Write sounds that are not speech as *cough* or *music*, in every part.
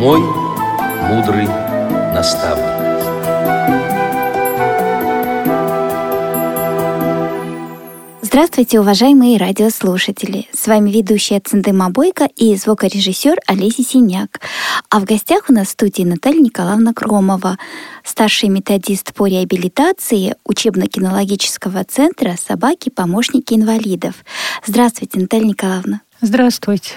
Мой мудрый наставник. Здравствуйте, уважаемые радиослушатели! С вами ведущая Циндема Бойко и звукорежиссер Олеся Синяк. А в гостях у нас в студии Наталья Николаевна Кромова, старший методист по реабилитации учебно-кинологического центра «Собаки-помощники инвалидов». Здравствуйте, Наталья Николаевна. Здравствуйте.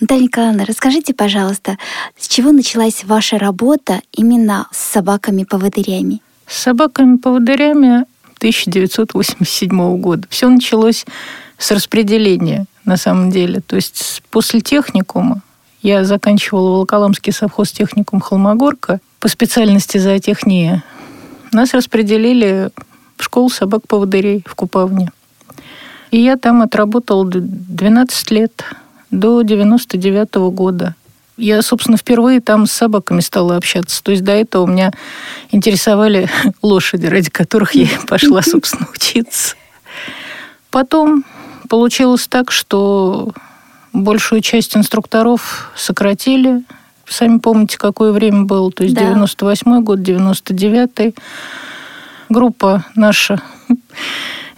Наталья Николаевна, расскажите, пожалуйста, с чего началась ваша работа именно с собаками-поводырями? С собаками-поводырями 1987 года. Все началось с распределения, на самом деле. То есть после техникума я заканчивала Волоколамский совхоз техникум Холмогорка по специальности зоотехния. Нас распределили в школу собак-поводырей в Купавне. И я там отработала 12 лет, до 99 -го года. Я, собственно, впервые там с собаками стала общаться. То есть до этого меня интересовали *laughs* лошади, ради которых я пошла, собственно, учиться. Потом получилось так, что большую часть инструкторов сократили. Сами помните, какое время было, то есть да. 98 год, 99-й. Группа наша *laughs*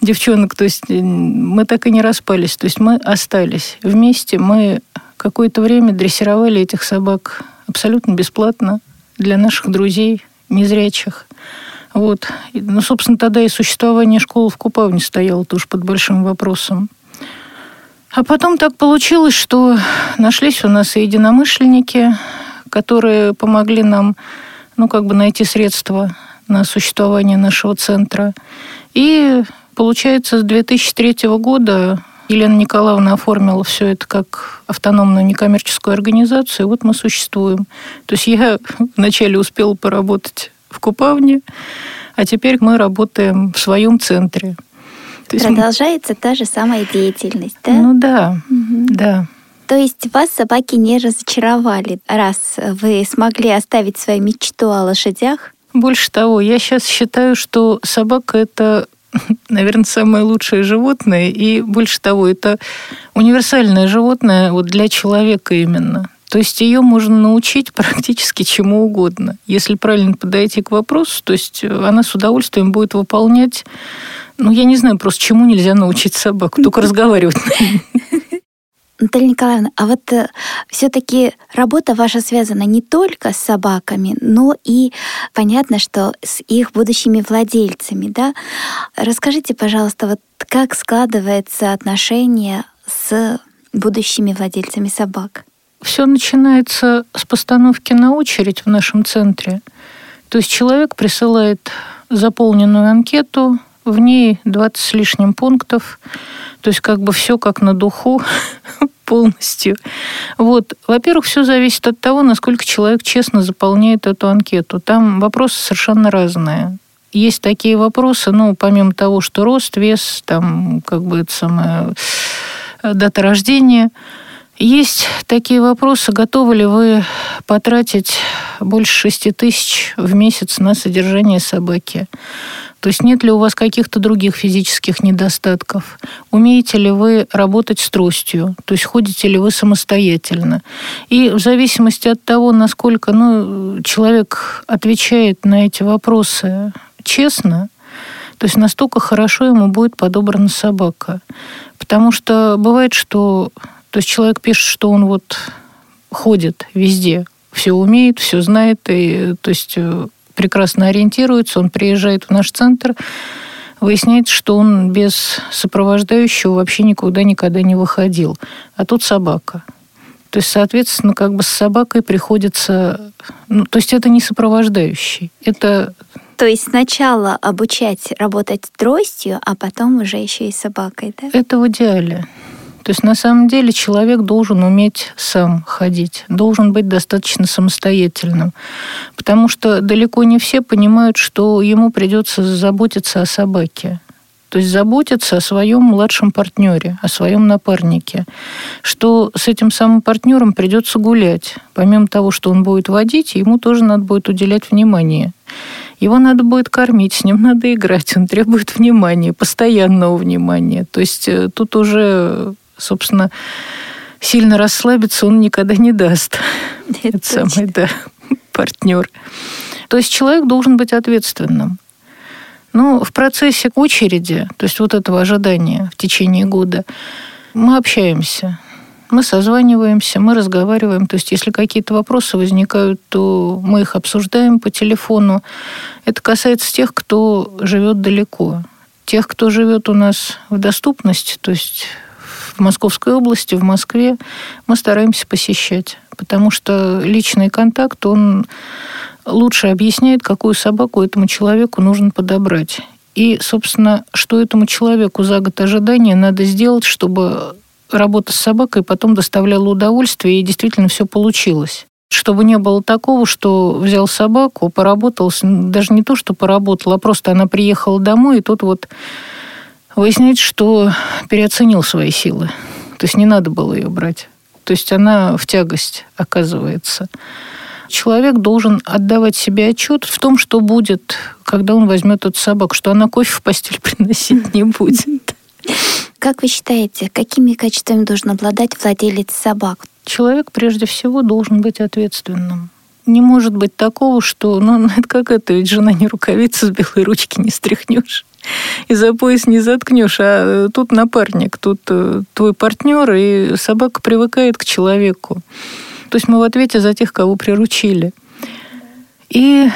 девчонок, то есть мы так и не распались, то есть мы остались вместе, мы какое-то время дрессировали этих собак абсолютно бесплатно для наших друзей, незрячих. Вот. Ну, собственно, тогда и существование школы в Купавне стояло тоже под большим вопросом. А потом так получилось, что нашлись у нас и единомышленники, которые помогли нам, ну, как бы найти средства на существование нашего центра. И, получается, с 2003 года Елена Николаевна оформила все это как автономную некоммерческую организацию, и вот мы существуем. То есть я вначале успела поработать в Купавне, а теперь мы работаем в своем центре. То есть Продолжается мы... та же самая деятельность, да? Ну да, угу. да. То есть вас собаки не разочаровали, раз вы смогли оставить свою мечту о лошадях? Больше того, я сейчас считаю, что собака это *laughs* наверное, самое лучшее животное. И больше того, это универсальное животное вот для человека именно. То есть ее можно научить *laughs* практически чему угодно. Если правильно подойти к вопросу, то есть она с удовольствием будет выполнять, ну, я не знаю просто, чему нельзя научить собаку, только *laughs* разговаривать. Наталья Николаевна, а вот э, все-таки работа ваша связана не только с собаками, но и понятно, что с их будущими владельцами, да? Расскажите, пожалуйста, вот как складывается отношение с будущими владельцами собак? Все начинается с постановки на очередь в нашем центре. То есть человек присылает заполненную анкету, в ней 20 с лишним пунктов. То есть как бы все как на духу *laughs* полностью. Вот. Во-первых, все зависит от того, насколько человек честно заполняет эту анкету. Там вопросы совершенно разные. Есть такие вопросы, ну, помимо того, что рост, вес, там, как бы это самое, дата рождения. Есть такие вопросы, готовы ли вы потратить больше 6 тысяч в месяц на содержание собаки? То есть нет ли у вас каких-то других физических недостатков? Умеете ли вы работать с тростью? То есть ходите ли вы самостоятельно? И в зависимости от того, насколько ну, человек отвечает на эти вопросы честно, то есть настолько хорошо ему будет подобрана собака. Потому что бывает, что то есть человек пишет, что он вот ходит везде, все умеет, все знает, и то есть э, прекрасно ориентируется, он приезжает в наш центр, выясняется, что он без сопровождающего вообще никуда никогда не выходил. А тут собака. То есть, соответственно, как бы с собакой приходится... Ну, то есть это не сопровождающий. Это то есть сначала обучать работать тростью, а потом уже еще и собакой, да? Это в идеале. То есть на самом деле человек должен уметь сам ходить, должен быть достаточно самостоятельным. Потому что далеко не все понимают, что ему придется заботиться о собаке. То есть заботиться о своем младшем партнере, о своем напарнике. Что с этим самым партнером придется гулять. Помимо того, что он будет водить, ему тоже надо будет уделять внимание. Его надо будет кормить, с ним надо играть, он требует внимания, постоянного внимания. То есть э, тут уже собственно, сильно расслабиться он никогда не даст. *laughs* Это Это самый, да, *laughs* партнер. То есть человек должен быть ответственным. Но в процессе очереди, то есть вот этого ожидания в течение года, мы общаемся, мы созваниваемся, мы разговариваем. То есть если какие-то вопросы возникают, то мы их обсуждаем по телефону. Это касается тех, кто живет далеко. Тех, кто живет у нас в доступности, то есть в Московской области, в Москве, мы стараемся посещать. Потому что личный контакт, он лучше объясняет, какую собаку этому человеку нужно подобрать. И, собственно, что этому человеку за год ожидания надо сделать, чтобы работа с собакой потом доставляла удовольствие и действительно все получилось. Чтобы не было такого, что взял собаку, поработал, даже не то, что поработал, а просто она приехала домой, и тут вот выясняется, что переоценил свои силы. То есть не надо было ее брать. То есть она в тягость оказывается. Человек должен отдавать себе отчет в том, что будет, когда он возьмет эту собаку, что она кофе в постель *laughs* приносить не будет. Как вы считаете, какими качествами должен обладать владелец собак? Человек прежде всего должен быть ответственным. Не может быть такого, что, ну, *laughs* это как это, ведь жена не рукавица с белой ручки не стряхнешь и за пояс не заткнешь, а тут напарник, тут э, твой партнер, и собака привыкает к человеку. То есть мы в ответе за тех, кого приручили. И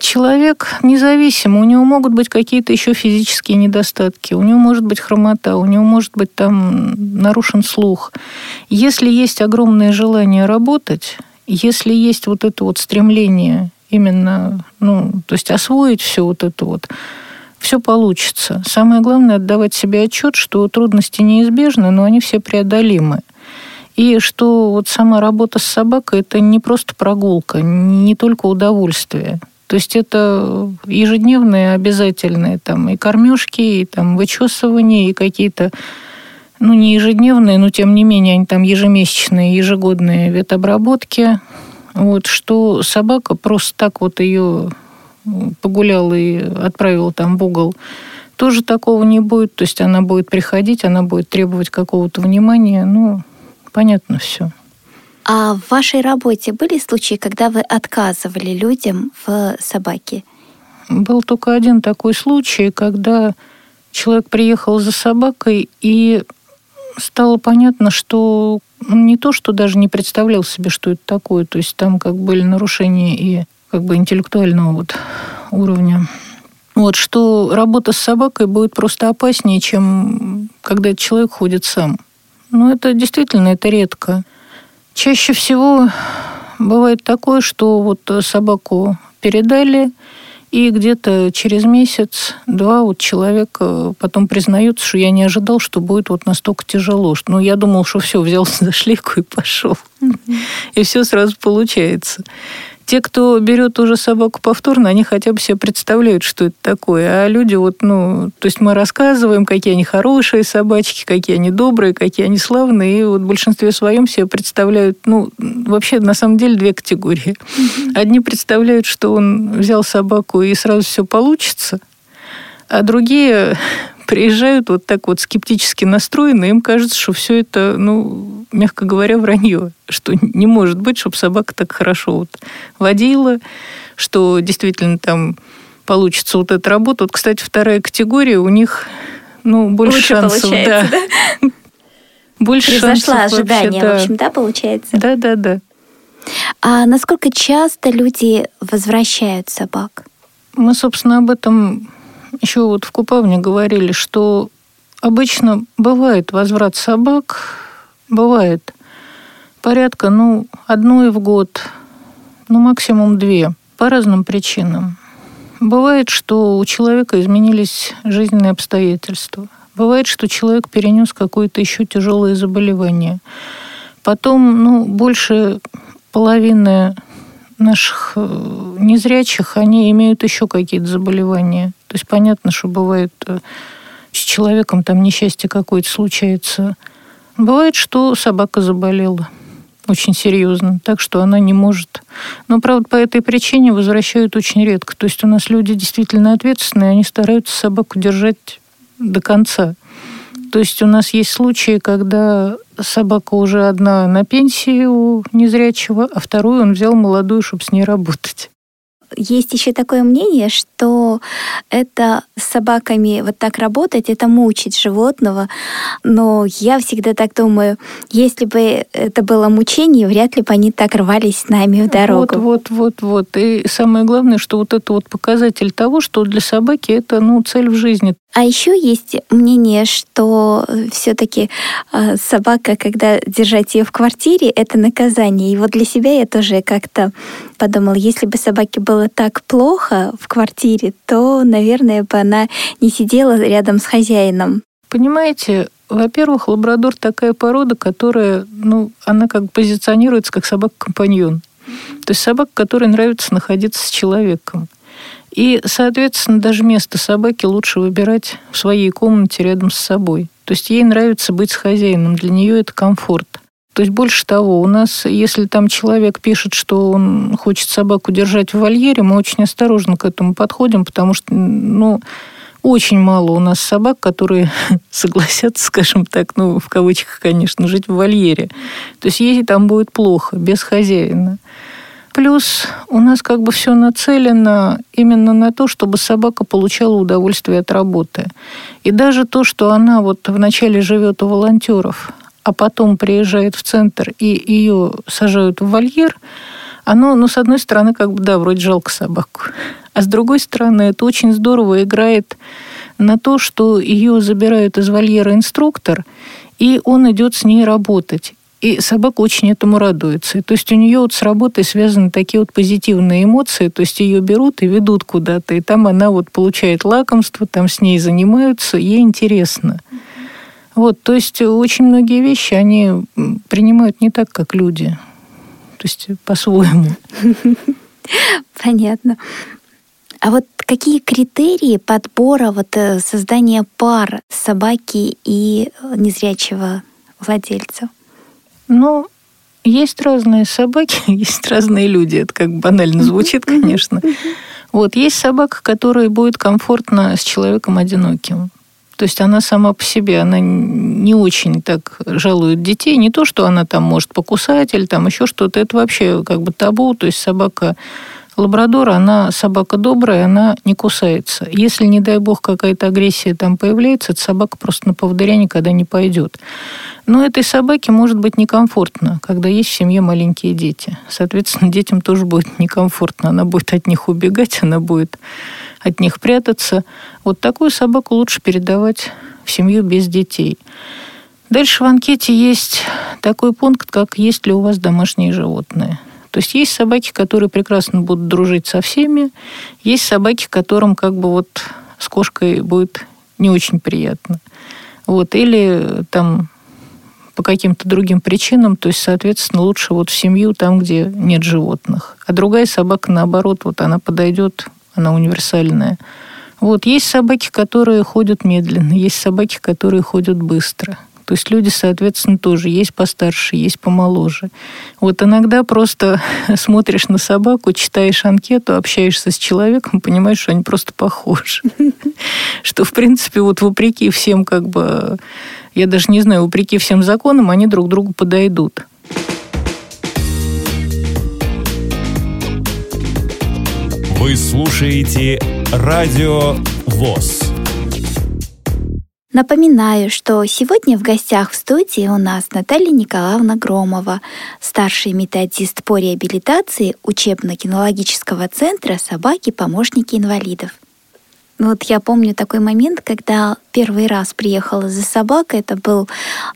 человек независим, у него могут быть какие-то еще физические недостатки, у него может быть хромота, у него может быть там нарушен слух. Если есть огромное желание работать, если есть вот это вот стремление именно, ну, то есть освоить все вот это вот, все получится. Самое главное отдавать себе отчет, что трудности неизбежны, но они все преодолимы. И что вот сама работа с собакой это не просто прогулка, не только удовольствие. То есть это ежедневные обязательные там и кормежки, и там вычесывание, и какие-то ну, не ежедневные, но тем не менее они там ежемесячные, ежегодные ветобработки. Вот, что собака просто так вот ее погулял и отправил там в угол, тоже такого не будет. То есть она будет приходить, она будет требовать какого-то внимания. Ну, понятно все. А в вашей работе были случаи, когда вы отказывали людям в собаке? Был только один такой случай, когда человек приехал за собакой, и стало понятно, что он не то, что даже не представлял себе, что это такое. То есть там как были нарушения и как бы интеллектуального вот уровня. Вот, что работа с собакой будет просто опаснее, чем когда человек ходит сам. Но это действительно, это редко. Чаще всего бывает такое, что вот собаку передали, и где-то через месяц-два вот человек потом признается, что я не ожидал, что будет вот настолько тяжело. Что, ну, я думал, что все, взялся *laughs* за шлейку и пошел. И все сразу получается. Те, кто берет уже собаку повторно, они хотя бы себе представляют, что это такое. А люди вот, ну, то есть мы рассказываем, какие они хорошие собачки, какие они добрые, какие они славные. И вот в большинстве своем себе представляют, ну, вообще на самом деле две категории. Одни представляют, что он взял собаку и сразу все получится, а другие приезжают вот так вот скептически настроены, им кажется, что все это, ну, мягко говоря, вранье, что не может быть, чтобы собака так хорошо вот водила, что действительно там получится вот эта работа. Вот, кстати, вторая категория, у них, ну, больше Лучше шансов, получается, да. *laughs* Больше Превзошла шансов ожидания, вообще, да. в общем, да, получается? Да, да, да. А насколько часто люди возвращают собак? Мы, собственно, об этом еще вот в Купавне говорили, что обычно бывает возврат собак, бывает порядка, ну, одной в год, ну, максимум две, по разным причинам. Бывает, что у человека изменились жизненные обстоятельства. Бывает, что человек перенес какое-то еще тяжелое заболевание. Потом, ну, больше половины наших э, незрячих, они имеют еще какие-то заболевания. То есть понятно, что бывает э, с человеком там несчастье какое-то случается. Бывает, что собака заболела очень серьезно, так что она не может. Но, правда, по этой причине возвращают очень редко. То есть у нас люди действительно ответственные, они стараются собаку держать до конца. То есть у нас есть случаи, когда собака уже одна на пенсии у незрячего, а вторую он взял молодую, чтобы с ней работать. Есть еще такое мнение, что это с собаками вот так работать, это мучить животного. Но я всегда так думаю, если бы это было мучение, вряд ли бы они так рвались с нами в дорогу. Вот, вот, вот, вот. И самое главное, что вот это вот показатель того, что для собаки это ну, цель в жизни. А еще есть мнение, что все-таки э, собака, когда держать ее в квартире, это наказание. И вот для себя я тоже как-то подумала, если бы собаке было так плохо в квартире, то, наверное, бы она не сидела рядом с хозяином. Понимаете, во-первых, лабрадор такая порода, которая, ну, она как позиционируется как собака-компаньон. То есть собака, которой нравится находиться с человеком. И, соответственно, даже место собаки лучше выбирать в своей комнате рядом с собой. То есть ей нравится быть с хозяином, для нее это комфорт. То есть больше того, у нас, если там человек пишет, что он хочет собаку держать в вольере, мы очень осторожно к этому подходим, потому что, ну, очень мало у нас собак, которые *laughs* согласятся, скажем так, ну, в кавычках, конечно, жить в вольере. То есть ей там будет плохо, без хозяина. Плюс у нас как бы все нацелено именно на то, чтобы собака получала удовольствие от работы. И даже то, что она вот вначале живет у волонтеров, а потом приезжает в центр и ее сажают в вольер, оно, ну, с одной стороны, как бы, да, вроде жалко собаку. А с другой стороны, это очень здорово играет на то, что ее забирают из вольера инструктор, и он идет с ней работать. И собака очень этому радуется. То есть у нее вот с работой связаны такие вот позитивные эмоции, то есть ее берут и ведут куда-то, и там она вот получает лакомство, там с ней занимаются, ей интересно. Вот, то есть очень многие вещи они принимают не так, как люди. То есть по-своему. *laughs* Понятно. А вот какие критерии подбора вот э, создания пар собаки и э, незрячего владельца? Ну, есть разные собаки, *laughs* есть разные люди. Это как банально звучит, конечно. Вот есть собака, которая будет комфортно с человеком одиноким. То есть она сама по себе, она не очень так жалует детей. Не то, что она там может покусать или там еще что-то. Это вообще как бы табу. То есть собака Лабрадор, она собака добрая, она не кусается. Если, не дай бог, какая-то агрессия там появляется, эта собака просто на поводыря никогда не пойдет. Но этой собаке может быть некомфортно, когда есть в семье маленькие дети. Соответственно, детям тоже будет некомфортно. Она будет от них убегать, она будет от них прятаться. Вот такую собаку лучше передавать в семью без детей. Дальше в анкете есть такой пункт, как есть ли у вас домашние животные. То есть есть собаки, которые прекрасно будут дружить со всеми, есть собаки, которым как бы вот с кошкой будет не очень приятно. Вот, или там по каким-то другим причинам, то есть, соответственно, лучше вот в семью там, где нет животных. А другая собака, наоборот, вот она подойдет, она универсальная. Вот есть собаки, которые ходят медленно, есть собаки, которые ходят быстро. То есть люди, соответственно, тоже есть постарше, есть помоложе. Вот иногда просто *laughs* смотришь на собаку, читаешь анкету, общаешься с человеком, понимаешь, что они просто похожи. *laughs* Что, в принципе, вот вопреки всем, как бы, я даже не знаю, вопреки всем законам, они друг другу подойдут. Вы слушаете Радио ВОЗ. Напоминаю, что сегодня в гостях в студии у нас Наталья Николаевна Громова, старший методист по реабилитации учебно-кинологического центра «Собаки-помощники инвалидов». Вот я помню такой момент, когда первый раз приехала за собакой, это был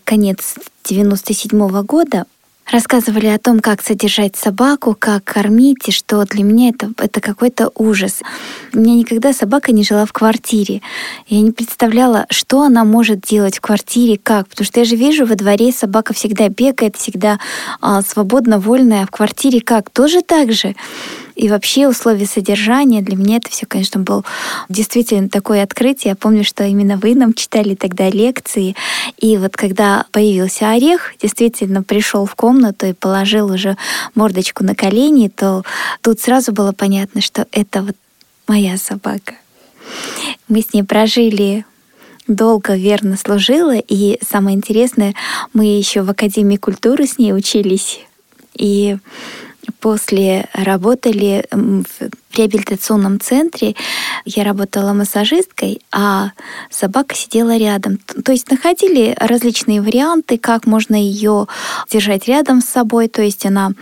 конец 97 -го года, рассказывали о том, как содержать собаку, как кормить, и что для меня это, это какой-то ужас. У меня никогда собака не жила в квартире. Я не представляла, что она может делать в квартире, как. Потому что я же вижу, во дворе собака всегда бегает, всегда а, свободно, вольная, а в квартире как? Тоже так же. И вообще условия содержания, для меня это все, конечно, был действительно такое открытие. Я помню, что именно вы нам читали тогда лекции. И вот когда появился орех, действительно пришел в комнату и положил уже мордочку на колени, то тут сразу было понятно, что это вот моя собака. Мы с ней прожили долго верно служила. И самое интересное, мы еще в Академии культуры с ней учились. И после работали в реабилитационном центре. Я работала массажисткой, а собака сидела рядом. То есть находили различные варианты, как можно ее держать рядом с собой. То есть она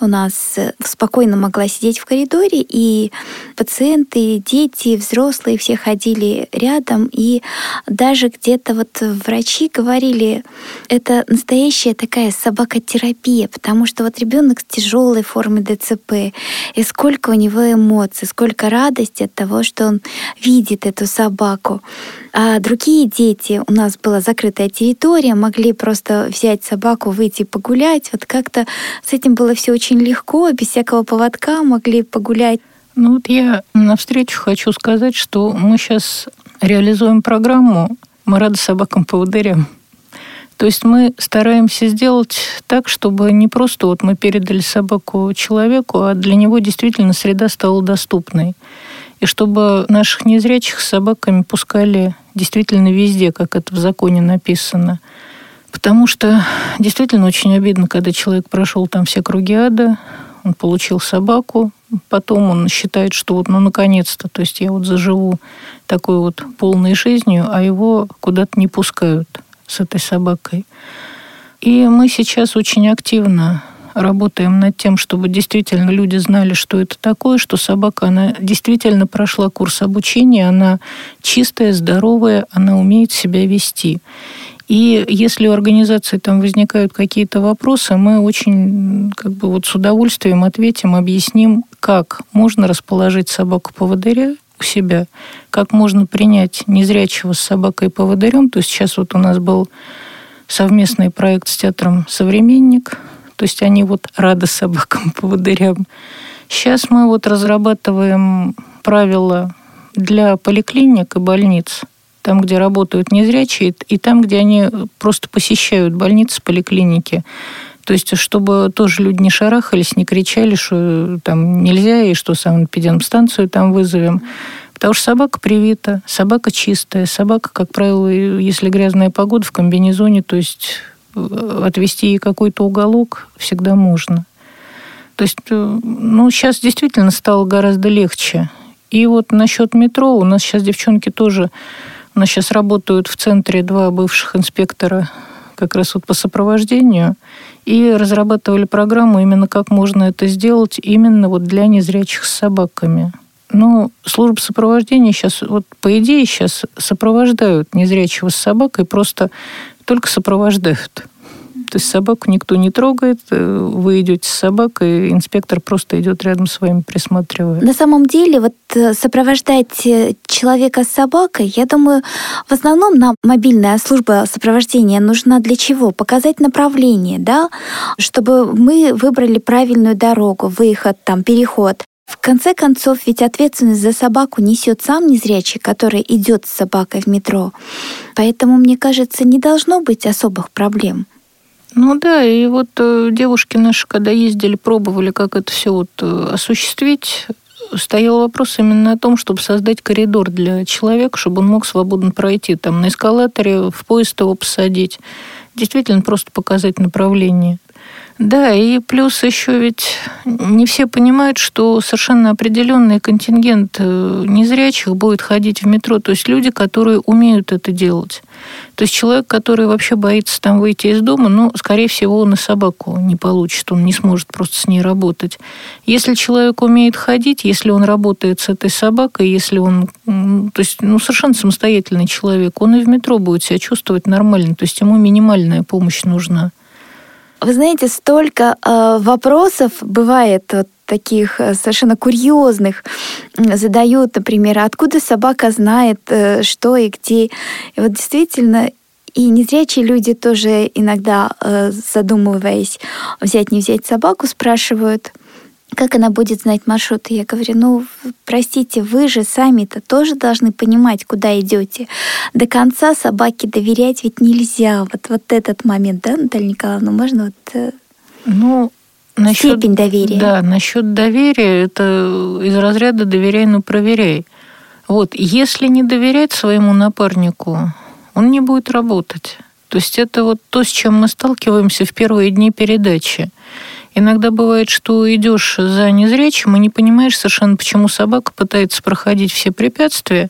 у нас спокойно могла сидеть в коридоре, и пациенты, дети, взрослые все ходили рядом. И даже где-то вот врачи говорили, это настоящая такая собакотерапия, потому что вот ребенок с тяжелой формой ДЦП, и сколько у него эмоций, эмоций, сколько радости от того, что он видит эту собаку. А другие дети, у нас была закрытая территория, могли просто взять собаку, выйти погулять. Вот как-то с этим было все очень легко, без всякого поводка могли погулять. Ну вот я навстречу хочу сказать, что мы сейчас реализуем программу «Мы рады собакам-поводырям». То есть мы стараемся сделать так, чтобы не просто вот мы передали собаку человеку, а для него действительно среда стала доступной. И чтобы наших незрячих с собаками пускали действительно везде, как это в законе написано. Потому что действительно очень обидно, когда человек прошел там все круги ада, он получил собаку, потом он считает, что вот, ну, наконец-то, то есть я вот заживу такой вот полной жизнью, а его куда-то не пускают с этой собакой. И мы сейчас очень активно работаем над тем, чтобы действительно люди знали, что это такое, что собака, она действительно прошла курс обучения, она чистая, здоровая, она умеет себя вести. И если у организации там возникают какие-то вопросы, мы очень как бы вот с удовольствием ответим, объясним, как можно расположить собаку-поводыря у себя, как можно принять незрячего с собакой-поводырем. То есть сейчас вот у нас был совместный проект с театром «Современник», то есть они вот рады собакам-поводырям. *laughs* Сейчас мы вот разрабатываем правила для поликлиник и больниц, там, где работают незрячие, и там, где они просто посещают больницы, поликлиники. То есть, чтобы тоже люди не шарахались, не кричали, что там нельзя, и что санэпидемстанцию там вызовем. Потому что собака привита, собака чистая, собака, как правило, если грязная погода в комбинезоне, то есть э, отвести ей какой-то уголок всегда можно. То есть, э, ну, сейчас действительно стало гораздо легче. И вот насчет метро, у нас сейчас девчонки тоже, у нас сейчас работают в центре два бывших инспектора как раз вот по сопровождению, и разрабатывали программу именно как можно это сделать именно вот для незрячих с собаками. Ну, служба сопровождения сейчас, вот по идее сейчас сопровождают незрячего с собакой, просто только сопровождают. То есть собаку никто не трогает, э, вы идете с собакой, инспектор просто идет рядом с вами, присматривает. На самом деле, вот э, сопровождать э, человека с собакой, я думаю, в основном нам мобильная служба сопровождения нужна для чего? Показать направление, да, чтобы мы выбрали правильную дорогу, выход, там, переход. В конце концов, ведь ответственность за собаку несет сам незрячий, который идет с собакой в метро. Поэтому, мне кажется, не должно быть особых проблем. Ну да, и вот э, девушки наши, когда ездили, пробовали, как это все вот э, осуществить, стоял вопрос именно о том, чтобы создать коридор для человека, чтобы он мог свободно пройти там на эскалаторе, в поезд его посадить. Действительно, просто показать направление. Да, и плюс еще ведь не все понимают, что совершенно определенный контингент э, незрячих будет ходить в метро. То есть люди, которые умеют это делать. То есть человек, который вообще боится там выйти из дома, ну, скорее всего, он и собаку не получит, он не сможет просто с ней работать. Если человек умеет ходить, если он работает с этой собакой, если он, то есть, ну, совершенно самостоятельный человек, он и в метро будет себя чувствовать нормально, то есть ему минимальная помощь нужна. Вы знаете, столько э, вопросов бывает вот таких э, совершенно курьезных задают, например, откуда собака знает, э, что и где. И вот действительно, и незрячие люди тоже иногда, э, задумываясь, взять не взять собаку, спрашивают, как она будет знать маршрут? И я говорю, ну, простите, вы же сами-то тоже должны понимать, куда идете. До конца собаке доверять ведь нельзя. Вот, вот этот момент, да, Наталья Николаевна, можно вот... Э, ну, насчет, степень доверия. Да, насчет доверия, это из разряда доверяй, но проверяй. Вот, если не доверять своему напарнику, он не будет работать. То есть это вот то, с чем мы сталкиваемся в первые дни передачи. Иногда бывает, что идешь за незрячим и не понимаешь совершенно, почему собака пытается проходить все препятствия,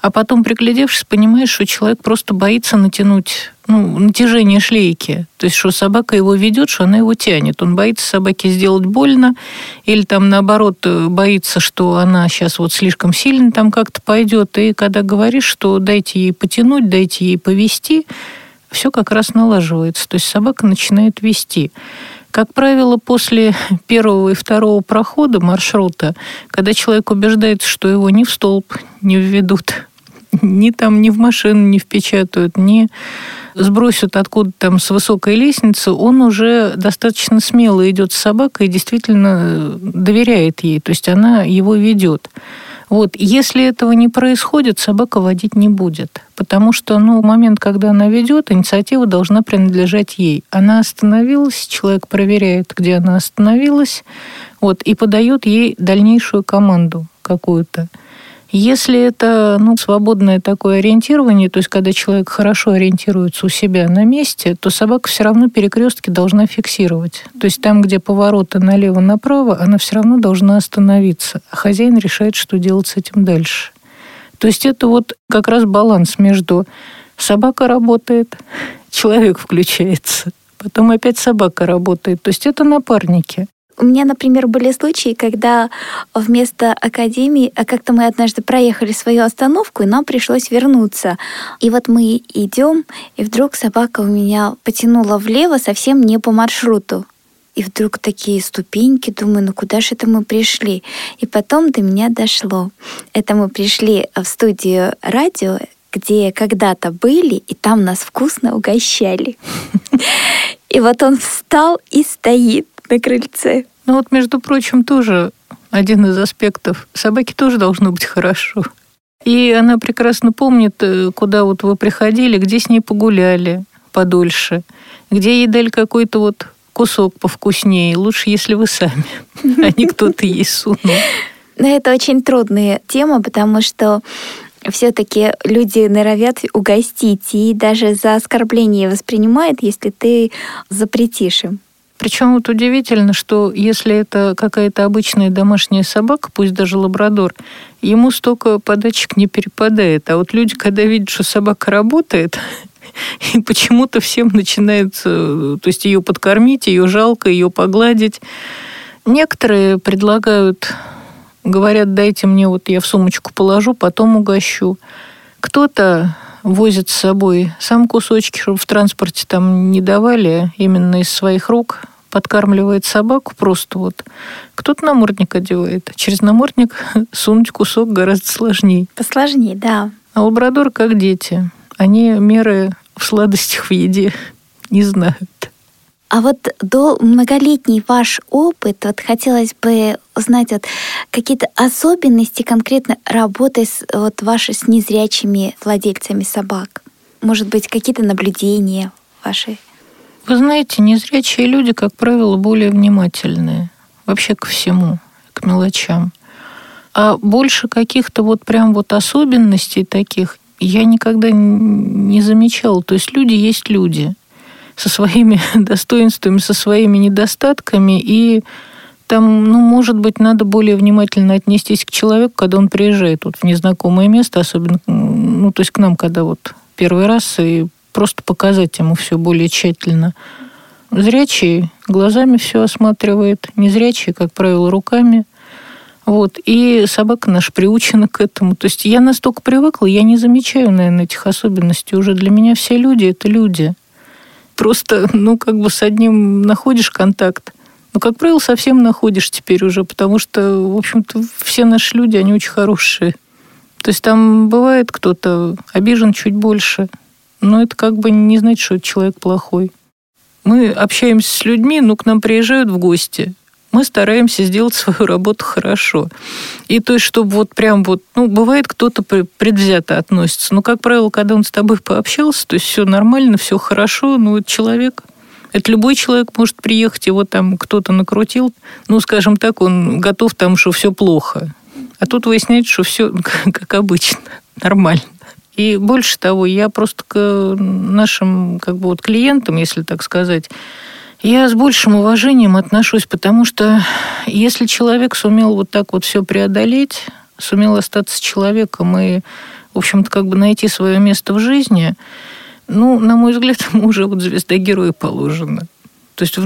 а потом, приглядевшись, понимаешь, что человек просто боится натянуть ну, натяжение шлейки. То есть, что собака его ведет, что она его тянет. Он боится собаке сделать больно, или там наоборот боится, что она сейчас вот слишком сильно там как-то пойдет. И когда говоришь, что дайте ей потянуть, дайте ей повести, все как раз налаживается. То есть собака начинает вести. Как правило, после первого и второго прохода маршрута, когда человек убеждается, что его ни в столб не введут, ни там, ни в машину не впечатают, ни сбросят откуда там с высокой лестницы, он уже достаточно смело идет с собакой и действительно доверяет ей, то есть она его ведет. Вот, если этого не происходит, собака водить не будет. Потому что, ну, момент, когда она ведет, инициатива должна принадлежать ей. Она остановилась, человек проверяет, где она остановилась, вот, и подает ей дальнейшую команду какую-то. Если это ну, свободное такое ориентирование, то есть когда человек хорошо ориентируется у себя на месте, то собака все равно перекрестки должна фиксировать. То есть там, где повороты налево-направо, она все равно должна остановиться. А хозяин решает, что делать с этим дальше. То есть это вот как раз баланс между собака работает, человек включается, потом опять собака работает. То есть это напарники. У меня, например, были случаи, когда вместо академии, а как-то мы однажды проехали свою остановку, и нам пришлось вернуться. И вот мы идем, и вдруг собака у меня потянула влево совсем не по маршруту. И вдруг такие ступеньки, думаю, ну куда же это мы пришли? И потом до меня дошло. Это мы пришли в студию радио, где когда-то были, и там нас вкусно угощали. *laughs* И вот он встал и стоит на крыльце. Ну вот, между прочим, тоже один из аспектов. Собаке тоже должно быть хорошо. И она прекрасно помнит, э, куда вот вы приходили, где с ней погуляли подольше, где ей дали какой-то вот кусок повкуснее. Лучше, если вы сами, а не кто-то ей сунул. Но это очень трудная тема, потому что все-таки люди норовят угостить и даже за оскорбление воспринимают, если ты запретишь им. Причем вот удивительно, что если это какая-то обычная домашняя собака, пусть даже лабрадор, ему столько подачек не перепадает. А вот люди, когда видят, что собака работает, *laughs* и почему-то всем начинается, то есть ее подкормить, ее жалко, ее погладить. Некоторые предлагают, говорят, дайте мне, вот я в сумочку положу, потом угощу. Кто-то возит с собой сам кусочки, чтобы в транспорте там не давали именно из своих рук, подкармливает собаку просто вот. Кто-то намордник одевает. Через намордник *laughs* сунуть кусок гораздо сложнее. Посложнее, да. А лабрадор как дети. Они меры в сладостях в еде не знают. А вот до многолетний ваш опыт, вот хотелось бы узнать вот какие-то особенности конкретно работы с, вот вашей с незрячими владельцами собак. Может быть, какие-то наблюдения ваши? Вы знаете, незрячие люди, как правило, более внимательные вообще ко всему, к мелочам. А больше каких-то вот прям вот особенностей таких я никогда не замечала. То есть люди есть люди со своими *laughs* достоинствами, со своими недостатками, и там, ну, может быть, надо более внимательно отнестись к человеку, когда он приезжает вот в незнакомое место, особенно, ну, то есть к нам, когда вот первый раз, и просто показать ему все более тщательно. Зрячий глазами все осматривает, незрячий, как правило, руками. Вот. И собака наша приучена к этому. То есть я настолько привыкла, я не замечаю, наверное, этих особенностей. Уже для меня все люди – это люди. Просто, ну, как бы с одним находишь контакт, но, как правило, совсем находишь теперь уже, потому что, в общем-то, все наши люди, они очень хорошие. То есть там бывает кто-то обижен чуть больше, но это как бы не значит, что человек плохой. Мы общаемся с людьми, ну, к нам приезжают в гости. Мы стараемся сделать свою работу хорошо. И то есть, чтобы вот прям вот, ну, бывает, кто-то предвзято относится. Но, как правило, когда он с тобой пообщался, то есть все нормально, все хорошо, ну, это человек. Это любой человек может приехать, его там кто-то накрутил, ну, скажем так, он готов там, что все плохо. А тут выясняется, что все *laughs* как обычно, нормально. И больше того, я просто к нашим как бы вот клиентам, если так сказать, я с большим уважением отношусь, потому что если человек сумел вот так вот все преодолеть, сумел остаться человеком и, в общем-то, как бы найти свое место в жизни, ну, на мой взгляд, *laughs* ему уже вот звезда героя положена. То есть в,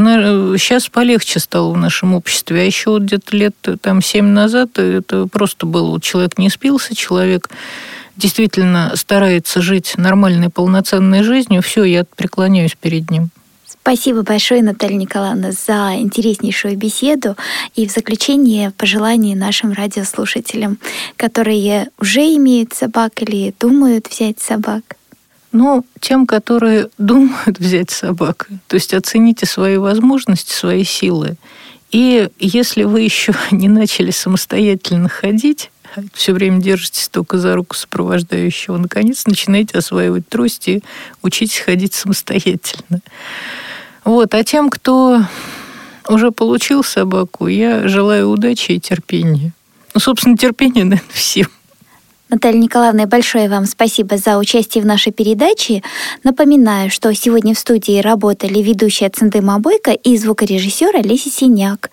сейчас полегче стало в нашем обществе. А еще вот где-то лет там семь назад это просто вот человек не спился, человек действительно старается жить нормальной, полноценной жизнью, все, я преклоняюсь перед ним. Спасибо большое, Наталья Николаевна, за интереснейшую беседу и в заключение пожелания нашим радиослушателям, которые уже имеют собак или думают взять собак. Ну, тем, которые *laughs* думают взять собак, то есть оцените свои возможности, свои силы. И если вы еще *laughs* не начали самостоятельно ходить, все время держитесь только за руку сопровождающего, наконец начинаете осваивать трость и учитесь ходить самостоятельно. Вот. А тем, кто уже получил собаку, я желаю удачи и терпения. Ну, собственно, терпение, наверное, всем. Наталья Николаевна, большое вам спасибо за участие в нашей передаче. Напоминаю, что сегодня в студии работали ведущая Цендыма Бойко и звукорежиссер Олеся Синяк.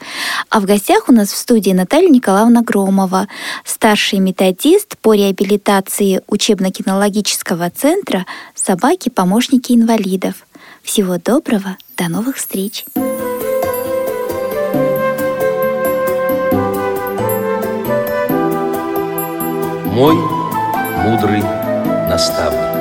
А в гостях у нас в студии Наталья Николаевна Громова, старший методист по реабилитации учебно-кинологического центра «Собаки-помощники инвалидов». Всего доброго, до новых встреч! Мой мудрый наставник.